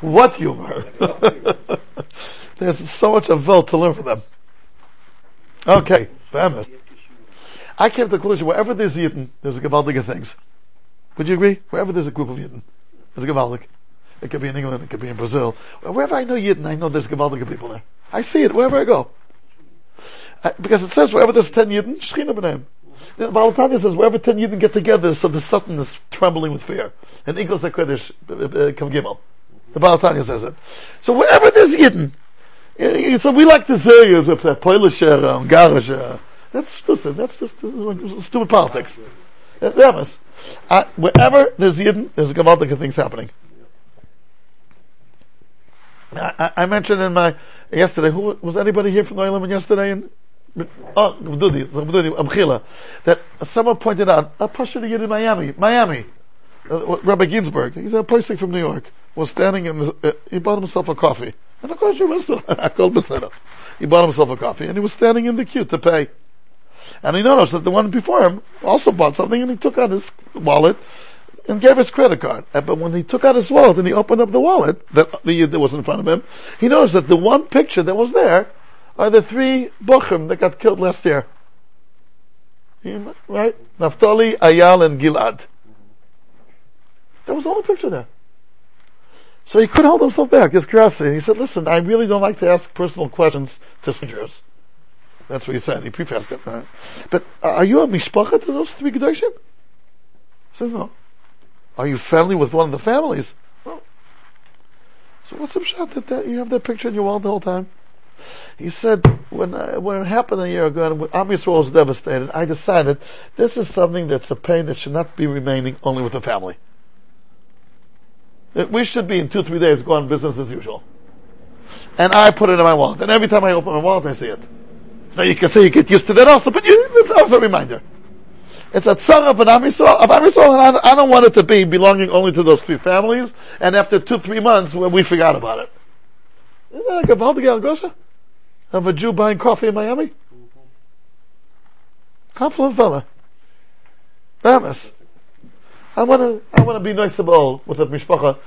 what humor? There's so much of Vil to learn from them. Okay, famous. I came to the conclusion wherever there's Yidden, there's a Gavaldic of things. Would you agree? Wherever there's a group of Yidden, there's a Gavaldic. It could be in England, it could be in Brazil. Wherever I know Yidden, I know there's Gavaldic people there. I see it wherever I go. I, because it says wherever there's ten Yidden, Shechina b'neim. The Baal Tanya says wherever ten Yidden get together, so the Satan is trembling with fear. And Igos HaKodesh, uh, uh, Kav The Baal Tanya says it. So wherever there's Yidden, uh, so we like to say if they're Polish or Ungarish, uh, that's stupid, that's just uh, stupid politics. Uh, Remes. Uh, wherever there's Yidden, there's a Gavaldic things happening. I, I- mentioned in my yesterday. Who was anybody here from the Oilam yesterday? And oh, Dudi, Dudi, Amchila, that someone pointed out a Yid in Miami, Miami. Uh, Rabbi Ginsburg, he's a placing from New York, was standing in. The, uh, he bought himself a coffee, and of course. I called Mr. He bought himself a coffee, and he was standing in the queue to pay. And he noticed that the one before him also bought something, and he took out his wallet and gave his credit card. But when he took out his wallet and he opened up the wallet that the that was in front of him, he noticed that the one picture that was there are the three bochum that got killed last year. Right? Naftali, Ayal, and Gilad. That was the only picture there. So he couldn't hold himself back, his curiosity. He said, listen, I really don't like to ask personal questions to strangers. That's what he said. He prefaced it. Right? But uh, are you a mishpacha to those three Gedoshim? He no. Are you friendly with one of the families? No. So what's the shot that, that you have that picture in your wall the whole time? He said, when, uh, when it happened a year ago and Am Yisrael was devastated, I decided this is something that's a pain that should not be remaining only with the family. We should be in two, three days go on business as usual. And I put it in my wallet. And every time I open my wallet, I see it. Now you can say you get used to that also, but you, it's also a reminder. It's a tzara of an Am of and I, I don't want it to be belonging only to those three families, and after two, three months, when we forgot about it. Isn't that like a Valdige Algosha? Of a Jew buying coffee in Miami? Confident fella. Bamas. I wanna, I wanna be nice about with the mishpacha,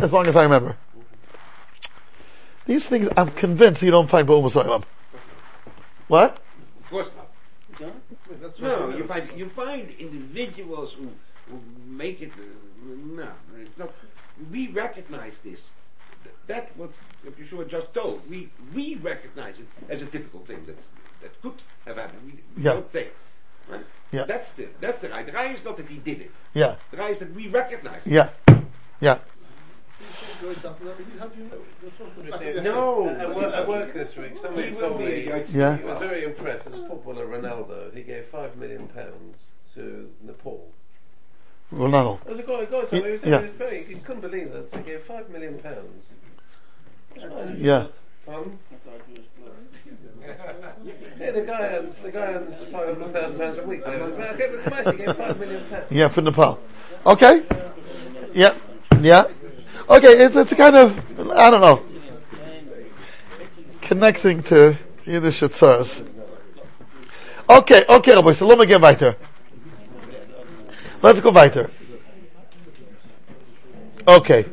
as long as I remember. These things, I'm convinced you don't find Ba'um Soilam. What? Of course not. No, you find you find individuals who, who make it. Uh, no, it's not. We recognize this. Th- That was Yeshua just told. We we recognize it as a typical thing that that could have happened. We, we Yeah. don't say. Right? Yeah. That's the that's the right. The right is not that he did it. Yeah, The right is that we recognize it. yeah, yeah. No, At work, at work this week, somebody He told me Yeah. he was very impressed. As a footballer, Ronaldo, he gave five million pounds to Nepal. Ronaldo. There was a guy, a guy told me, he was, Yeah. he was very, he couldn't believe that. He gave five million pounds. Yeah. Pardon? Yeah, the guy earns, the guy earns five hundred thousand pounds a week. Okay, but he gave five million pounds. Yeah, for Nepal. Okay. Yeah. Yeah. Okay, it's, it's kind of, I don't know, connecting to Yiddish Tzars. Okay, okay, Rabbi, so let me get weiter. Let's go weiter. Okay.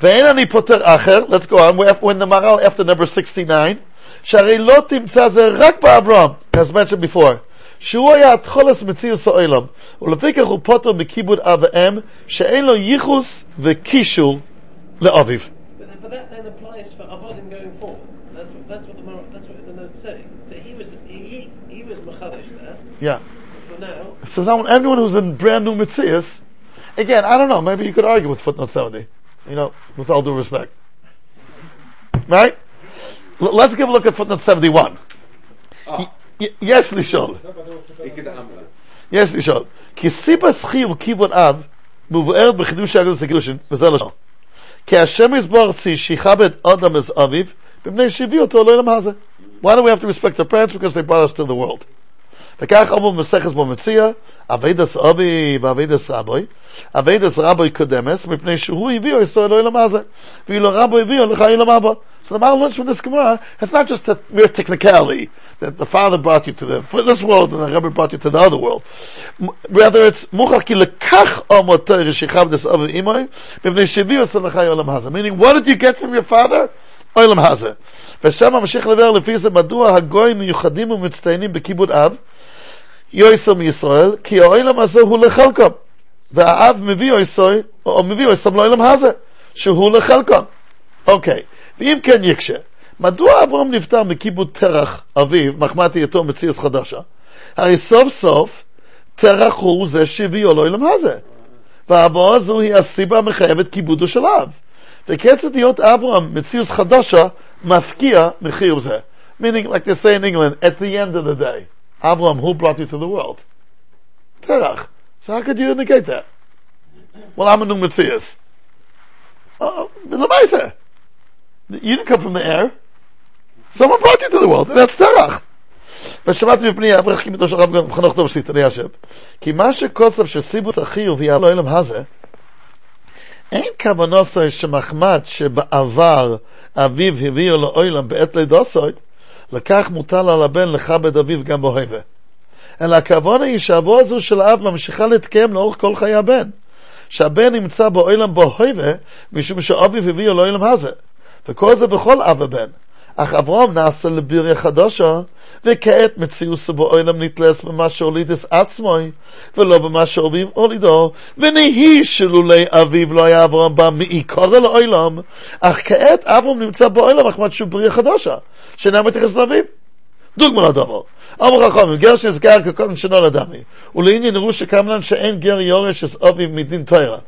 then אני פותר אחר, let's go on, we're, in the Maharal after number 69, Shari lotim תמצא זה רק as mentioned before. שהוא היה התחולס מציאוס העולם, ולפיכך הוא פוטר מכיבוד אב ואם, שאין לו ייחוס וקישור לאביו. But, but that then applies for avoiding going forward. That's what, that's what the Mar- that's what the note's saying. So he was he he, he was machadish there. Yeah. For now, So now anyone who's in brand new Mitzias, again, I don't know, maybe you could argue with footnote 70, you know, with all due respect. Right? L- let's give a look at footnote 71. Ah, Y- yes, Lishol. ik de andere. יש לשאול, כי סיבס חיוב כיוון אב מבוארת בחידוש האגדס הקידושין, וזה לשאול. כי השם יסבור צי שיכבד אדם as אביו, בפני שהביא אותו לעולם הזה. Why do we have to respect our parents? Because they brought us to the world. וכך אמרו במסכת בו מציע, אבידס אבי ואבידס רבוי, אבידס רבוי קודמס, מפני שהוא הביאו ישראל לעולם הזה, ואילו רבוי הביאו לך עולם הבא. So the Maral learns from this Gemara, it's not just a mere technicality, that the father brought you to the, for this world, and the Rebbe brought you to the other world. M- Rather, it's מוכח כי לקח עמו תרא שיכבדס אבי אמוי, מפני שהביאו ישראל לך עולם הזה. Meaning, what did you get from your father? עולם הזה. ושם ממשיך לבאר לפי זה מדוע הגויים מיוחדים ומצטיינים בכיבוד אב, יויסר מישראל, כי העולם הזה הוא לחלקם. והאב מביא יויסר, או מביא יויסר לעולם הזה, שהוא לחלקם. אוקיי, ואם כן יקשה, מדוע אברהם נפטר מכיבוד תרח אביו, מחמת היותו מציאות חדשה? הרי סוף סוף תרח הוא זה שהביאו לעולם הזה. והעבורה הזו היא הסיבה המחייבת כיבודו של אב. וכיצד להיות אברהם מציאות חדשה מפקיע מחיר זה. Meaning, like they say in England, at the end of the day, Abraham, who brought you to the world? Terach. So how could you negate that? Well, I'm a new Matthias. Lamaisa. You didn't come from the air. Someone brought you to the world, and that's Terach. ושמעתי מפני אברך כימתו של רב חנוך דוב שליטה לישב, כי מה שכוסף שסיבוס החיוב היא הלא הזה, אין כוונוסו שמחמד שבעבר אביו הביאו לאוילם בעת לידוסוי, לכך מוטל על הבן לכבד אביו גם בהווה. אלא הכוונה היא שהאבו הזו של האב ממשיכה להתקיים לאורך כל חיי הבן. שהבן נמצא באוילם בהווה, משום שאביו הביאו לאוילם הזה. וכל זה בכל אב ובן. אך אברהם נעשה לביריה חדשה, וכעת מציאוסו באוילם נתלס במה שהולידס עצמוי, ולא במה שאביו הולידו, ונהי שלולי אביו לא היה אברהם בא מעיקר אל האוילם, אך כעת אברהם נמצא באוילם, אך שהוא בריה חדשה, שאינה מתייחס לאביו. דוגמה לדבר. אמר חכמים, גר שנסגר כקודם שנו לדמי, ולעניין ירוש שקמלן שאין גר יורש את אביו מדין תוירה,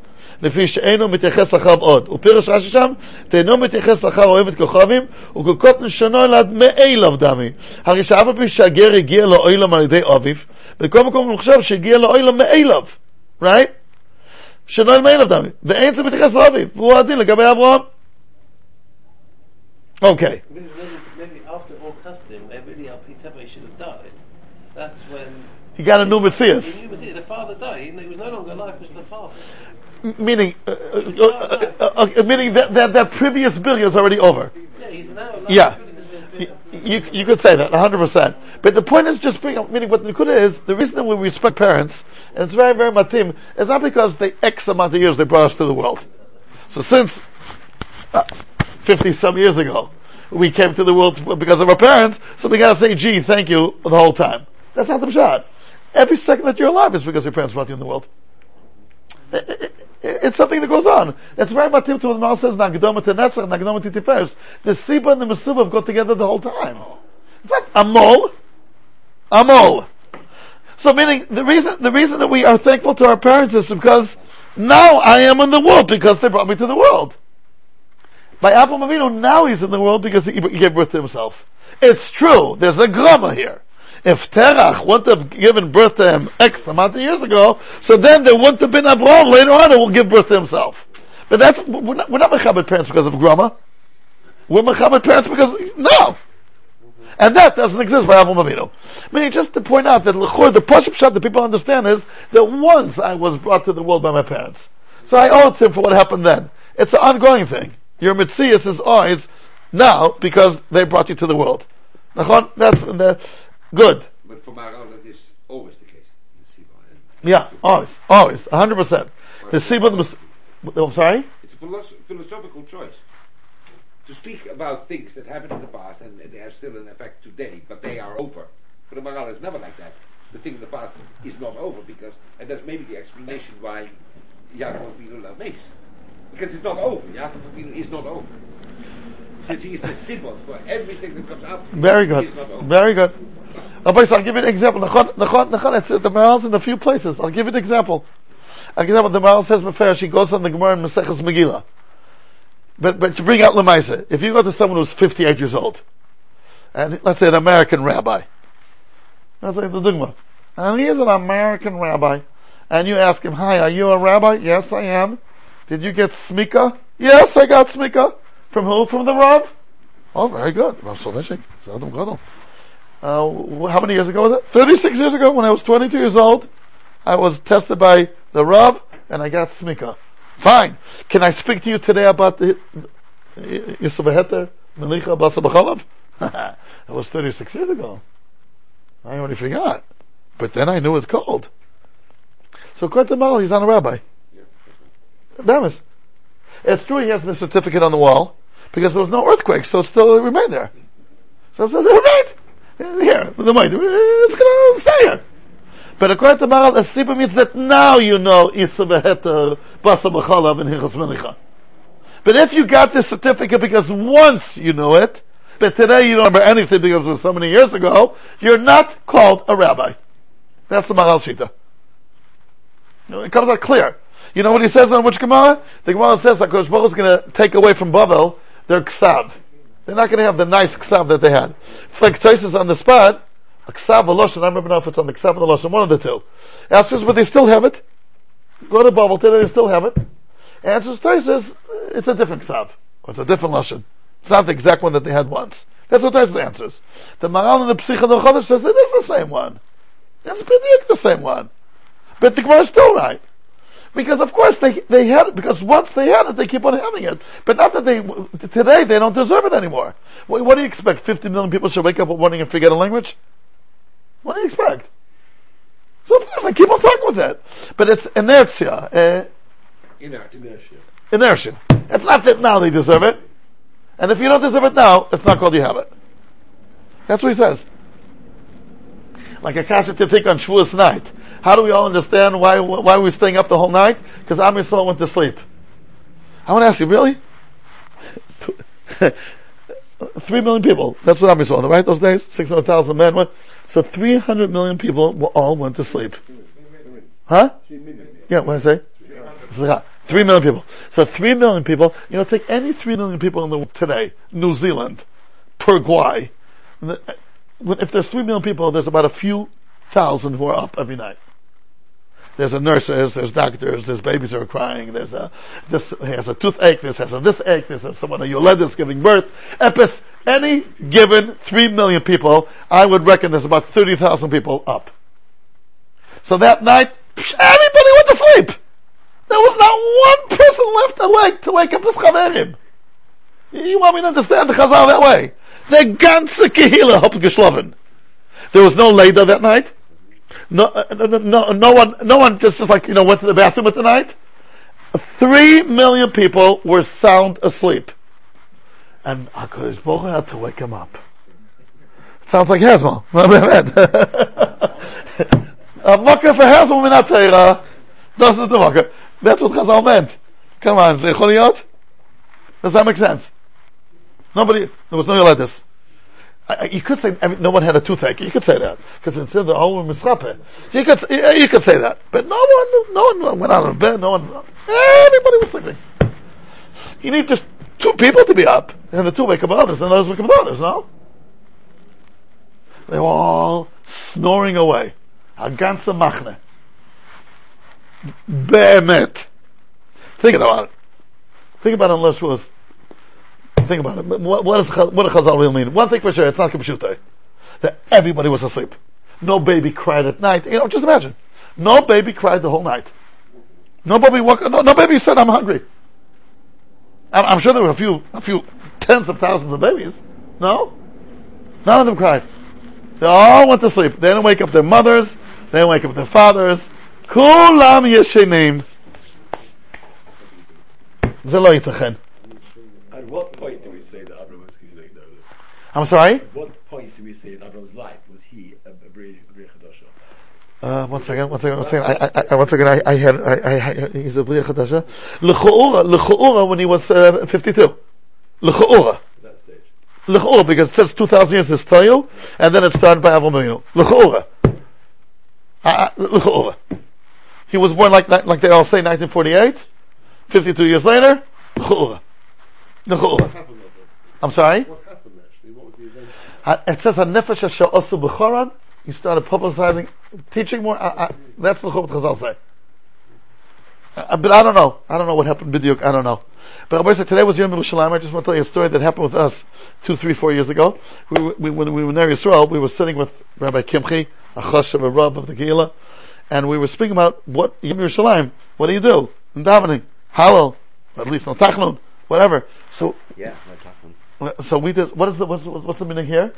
לפי שאינו מתייחס לאחריו עוד. ופירש רש"י שם, תאינו מתייחס לאחר אוהב את כוכבים, וכקוטן שנו אלעד מאליו דמי. הרי שאף על פי שהגר הגיע לאוילם על ידי אביו, בכל מקום הוא חושב שהגיע לאוילם מאליו, right? שנו אל מאליו דמי. ואין זה מתייחס לאביו, והוא הדין לגבי אברהם. אוקיי. He got a new Matthias. he was the father died. He was no longer alive as the father. Meaning, uh, uh, uh, uh, uh, meaning that, that that previous billion is already over. Yeah, he's now. Yeah. You, you, you could say that, 100%. But the point is just bring up, meaning what the Nakuda is, the reason that we respect parents, and it's very, very matim, is not because they X amount of years they brought us to the world. So since uh, 50 some years ago, we came to the world because of our parents, so we gotta say, gee, thank you the whole time. That's not the shot. Every second that you're alive is because your parents brought you in the world. It- it- it- It's something that goes on. It's very much to what the Mal says, Nagdoma to Netzach, Nagdoma to Tifers. The Siba and the Mesuba have got together the whole time. It's not Amol. Amol. So meaning, the reason, the reason that we are thankful to our parents is because now I am in the world because they brought me to the world. By Avram Avinu, now he's in the world because he, he gave birth to himself. It's true. There's a grama here. If Terach wouldn't have given birth to him X amount of years ago, so then there wouldn't have been Avram later on who will give birth to himself. But that's, we're not, we're not parents because of grama. We're Mechabit parents because, no. And that doesn't exist by Avram Avinu. Meaning just to point out that l'chor, the Pashup shot that people understand is that once I was brought to the world by my parents. So I owe it to him for what happened then. It's an ongoing thing. Your Mitzias is always now because they brought you to the world. That's good. But for Maharal, that is always the case. eh? Yeah, always, always, 100%. The the Mus- I'm sorry? It's a philosoph- philosophical choice. To speak about things that happened in the past and they are still in effect today, but they are over. For the Maharal, it's never like that. The thing in the past is not over because, and that's maybe the explanation why Yaakov Avinu Mace. Because it's not over. Yaakov Avinu is not over. Since he is the symbol for everything that comes out. Very good. He is not over. Very good. Rabbi, I'll give you an example. Nachon, nachon, nachon, it's, the Maharal's in a few places. I'll give you an example. An example, the Maharal says before she goes on the Gemara in Maseches Megillah. But, but to bring out Lemaisa, if you go to someone who's 58 years old, and let's say an American rabbi, let's say the Dugma, and he is an American rabbi, and you ask him, hi, are you a rabbi? Yes, I am. Did you get smika? Yes, I got smika. From who? From the Rav? Oh, very good. Rav Soloveitchik. Zadam Gadol. Uh, how many years ago was it? 36 years ago, when I was 22 years old, I was tested by the Rav, and I got smika. Fine. Can I speak to you today about the Yisuf Heter, Melicha Basa B'chalav? That was 36 years ago. I already forgot. But then I knew it's cold. So according to Mal, he's not a rabbi. Bemis. It's true he has the certificate on the wall, because there was no earthquake, so it still remained there. So it says, right, here, the might, it's gonna stay here. But according to Maharal, a sipa means that now you know Isa Beheter, Basa B'chalav, and Hichas. But if you got this certificate because once you know it, but today you don't remember anything because it was so many years ago, you're not called a rabbi. That's the Maharal Shita. It comes out clear. You know what he says on which Gemara? The Gemara says that Kosh is going to take away from Babel their ksav. They're not going to have the nice ksav that they had. It's like Tosfos on the spot, a ksav or lashon. I remember now if it's on the ksav or the lashon, one of the two. Answers, but they still have it. Go to Babel today, they still have it. Answers Tosfos, it's a different ksav. Or it's a different lashon. It's not the exact one that they had once. That's what Tosfos answers. The Maharal and the Psicha of Chodesh says it is the same one. It's B'diuk the same one. But the Gemara is still right. Because of course they, they had it, because once they had it, they keep on having it. But not that they, today they don't deserve it anymore. What, what do you expect? 50 million people should wake up one morning and forget a language? What do you expect? So of course they keep on talking with it. But it's inertia, uh, Inert. inertia. It's not that now they deserve it. And if you don't deserve it now, it's not called you have it. That's what he says. Like a kasha to think on Shavuos night. How do we all understand why why we're staying up the whole night? Because Am Yisrael went to sleep. I want to ask you, really? three million people. That's what I saw, right? Those days, six hundred thousand men. What? So three hundred million people all went to sleep. Huh? Yeah, what I say? Three million people. So three million people. You know, take any three million people in the world today, New Zealand, Paraguay. If there's three million people, there's about a few thousand who are up every night. There's a nurses, there's doctors, there's babies who are crying, there's a, this has a toothache, this has a this ache, this has someone, a Yoledis giving birth. Epis, any given three million people, I would reckon there's about 30,000 people up. So that night, everybody went to sleep. There was not one person left awake to wake up his chaverim. You want me to understand the chazal that way? The ganze kehila hat geschlafen. There was no leda that night. Uh, no, no, no one, no one just, like, you know, went to the bathroom at the night. Three million people were sound asleep. And HaKadosh Baruch had to wake him up. Sounds like Hezmal. A mocker for Hezmal min ha Doesn't the mocker. That's what Chazal meant. Come on, say Choliot. Does that make sense? Nobody, there was no Yoledis. You could say I mean, no one had a toothache. You could say that because it's in the whole mischape. You could you could say that, but no one no one went out of bed. No one everybody was sleeping. You need just two people to be up, and the two wake up others, and others wake up others. No, they were all snoring away. A ganze machne. Behemet. Think about it. Think about it unless it was think about it. What, what, is, what does Chazal really mean? One thing for sure, it's not Kibbushute. That everybody was asleep. No baby cried at night. You know, just imagine. No baby cried the whole night. No baby woke, no, no baby said, I'm hungry. I'm, I'm, sure there were a few, a few tens of thousands of babies. No? None of them cried. They all went to sleep. They didn't wake up their mothers. They didn't wake up their fathers. Kulam yeshenim. זה לא ייתכן. At what I'm sorry? What point do we say in Abraham's life was he a, a Bri? Uh, one second, one second, one second. I, I, I, one second. I, I had, I, I, he's a Bria Chadasha. L'cha'ura, l'cha'ura when he was uh, 52. L'cha'ura. That stage. L'cha'ura, because it says 2,000 years is Tayu, and then it started by Avram Avinu. L'cha'ura. Uh, l'cha'ura. He was born like, like they all say, 1948. 52 years later, l'cha'ura. I'm sorry? What happened actually? What was the event? Uh, It says, "Hanefesh asher osu b'choran." He started publicizing, teaching more. Uh, uh, that's the Chubot Chazal say. Uh, but I don't know. I don't know what happened B'diuk. I don't know. But Rabbi said today was Yom Yerushalayim. I just want to tell you a story that happened with us two, three, four years ago. We, we, when we were in Israel, we were sitting with Rabbi Kimchi, a chashav, a rab of the Gila, and we were speaking about what Yom Yerushalayim. What do you do in davening? Hallel, at least no tachnun, whatever. So Yeah, no one. So we did. What is the what's the, what's the meaning here?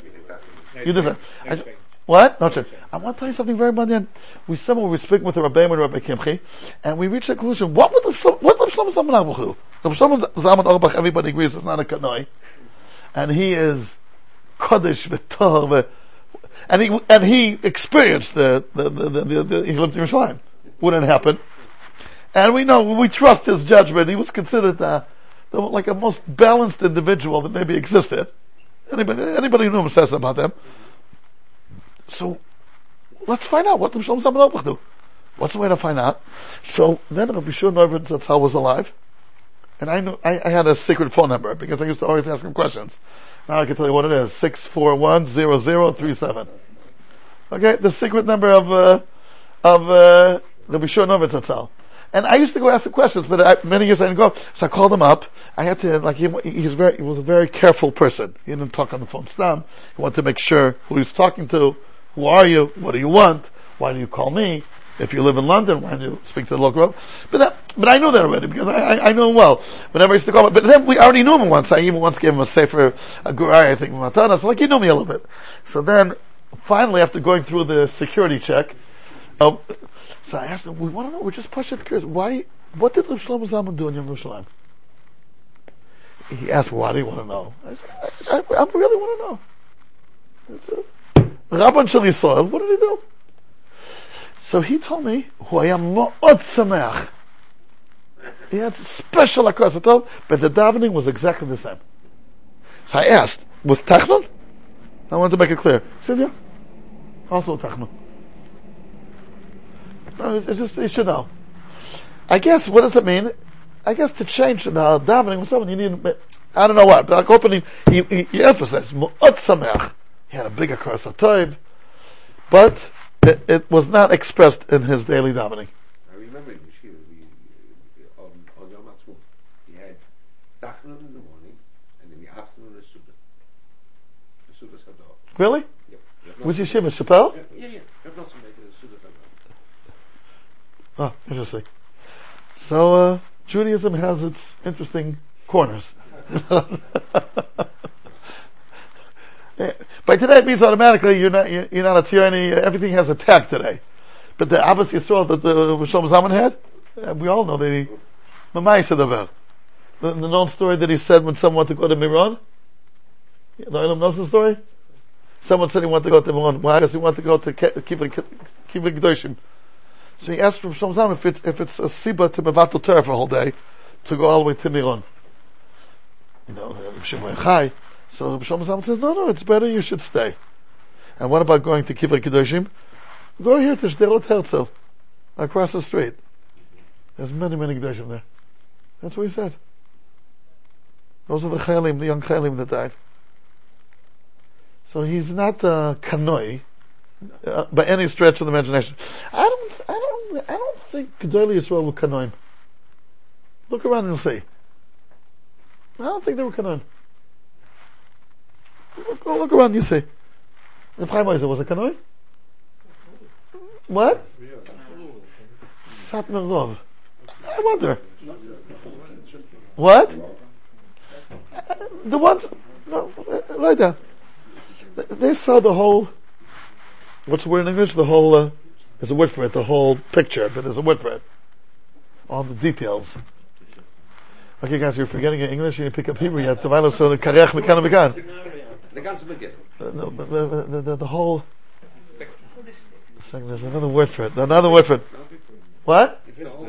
You that. I what? No, check. I want to tell you something very important. We someone we were speaking with the Rabbi and Rabbi Kimchi, and we reached a conclusion. What would the Shlomo- what would Shlomo Zalman do? The Shlomo Zalman Auerbach, everybody agrees, is not a kanoi, and he is kodesh v'tor, and he and he experienced the the, the, the, the, the he lived in Yerushalayim. Wouldn't happen, and we know we trust his judgment. He was considered the, the like a most balanced individual that maybe existed. Anybody, anybody who knew him says about them. So, let's find out what the Shalom Auerbach do. What's the way to find out? So then Rabbi Shua Neuwirth Zatzal was alive, and I knew I, I had a secret phone number because I used to always ask him questions. Now I can tell you what it is: six four one zero zero three seven. Okay, the secret number of uh, of uh, Rabbi Shua Neuwirth Zatzal. And I used to go ask him questions, but I, many years I didn't go. So I called him up. I had to like he, he's very he was a very careful person. He didn't talk on the phone. Stam. He wanted to make sure who he's talking to. Who are you? What do you want? Why do you call me? If you live in London, why do you speak to the local? But that, but I knew that already because I, I, I knew him well. Whenever I used to call him, but then we already knew him once. I even once gave him a safer, a gurai, I think, Matana. So like, he knew me a little bit. So then, finally, after going through the security check, uh, so I asked him. we want to know, we're just pushing the curious, why, what did Rav Shlomo Zalman do in Yom Yerushalayim? He asked, why do you want to know? I said, I, I, I really want to know. That's it. Rabban Shal what did he do? So he told me, who I am mo'ot sameach. He had special across the top, but the davening was exactly the same. So I asked, was Tachnon? I wanted to make it clear. He. Also Tachnon. No, it's just, you should know. I guess, what does it mean? I guess to change the davening with someone, you need, I don't know what, but like opening, he, he, he emphasized, Mu'at Sameach. He had a bigger curse of time, but it, it was not expressed in his daily davening. I remember in Yeshiva, we, uh, on, on Yom Ha'atzmaut, we had Tachnun in the morning, and in the afternoon a Sukkah. A Sadar. Really? Yep. Which yeshiva, Chappelle? Yeah, yeah. Rav Nosson made a Sukkah Sadar. Oh, interesting. So, uh, Judaism has its interesting corners. By today it means automatically you're not, you're not a tyranny, everything has a tag today. But the Abbas Yisrael that the Rishon Zaman had, uh, we all know that he, Mamai Shadavar. The, the known story that he said when someone wanted to go to Miron, the Olam knows the story? Someone said he wanted to go to Miron. Why? Because he wanted to go to Kibbutz Kedoshim. So he asked from Shom Zaman if it's, if it's a Siba to Mevatel Torah for a whole day, to go all the way to Miron. You know, Shimon. So Zalman says, no, no, it's better you should stay. And what about going to Kibbutz Kedoshim? Go here to Shderot Herzl, across the street. There's many, many Kedoshim there. That's what he said. Those are the Chayalim, the young Chayalim that died. So he's not a kanoi, uh, by any stretch of the imagination. I don't, I don't, I don't think Gedolei Yisrael were kanoim. Look around and you'll see. I don't think they were kanoim. Look, look around, you see. The Chaim was a kanoi? What? Satmar Rov. I wonder. What? Uh, The ones, no, uh, right there. They saw the whole, what's the word in English? The whole, uh, there's a word for it, the whole picture, but there's a word for it. All the details. Okay guys, you're forgetting your English, you need to pick up Hebrew yet. Of the karech mekan mekan. The. Uh, the, the, the whole, there's another word for it, another word for it. What? It's the whole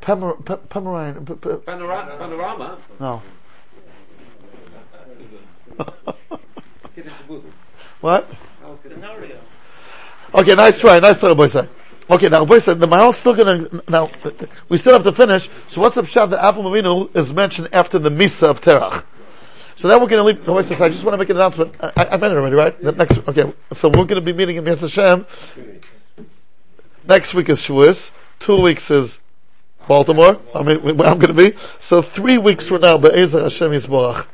pe- Pomeranian, pe- pe- Panora- panorama. no. Get into Buddha. what? Okay, nice try, nice try, boy. Okay, now boy said the Maharal's still gonna, now, we still have to finish, so what's up shot that Avram Avinu is mentioned after the Misa of Terach? So then we're gonna leave, boy says, I just wanna make an announcement, I, I, I've it already, right? That next, okay, so we're gonna be meeting in Yes Hashem, next week is Shavuos, two weeks is Baltimore, I mean, where I'm gonna be, so three weeks from now, Be'ezer Hashem Yisborach.